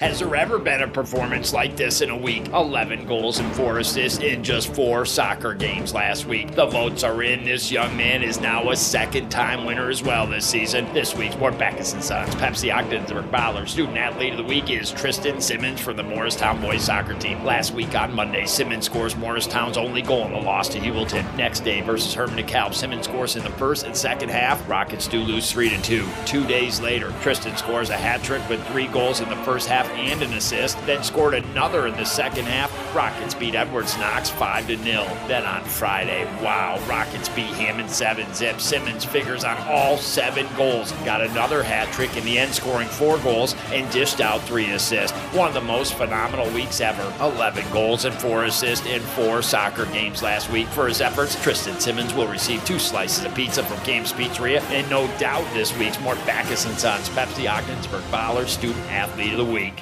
Has there ever been a performance like this in a week? 11 goals and 4 assists in just 4 soccer games last week. The votes are in. This young man is now a second time winner as well this season. This week's Mort Backus and Sons Pepsi Ogdensburg Baller Student Athlete of the Week is Tristan Simmons from the Morristown boys soccer team. Last week on Monday, Simmons scores Morristown's only goal in the loss to Heuvelton. Next day versus Hermon DeKalb, Simmons scores in the first and second half. Rockets do lose 3 to 2. Two days later, Tristan scores a hat trick with three goals in the first half and an assist, then scored another in the second half. Rockets beat Edwards Knox 5 to 0. Then on Friday, wow, Rockets beat Hammond 7 zip. Simmons figures on all seven goals. Got another hat trick in the end, scoring four goals and dished out three assists. One of the most phenomenal weeks ever. 11 goals and four assists in four soccer games last week. For his efforts, Tristan Simmons will receive two slices of pizza from Games Pizzeria and no doubt this week's Mort Backus and Sons Pepsi Ogdensburg Baller Student Athlete of the Week.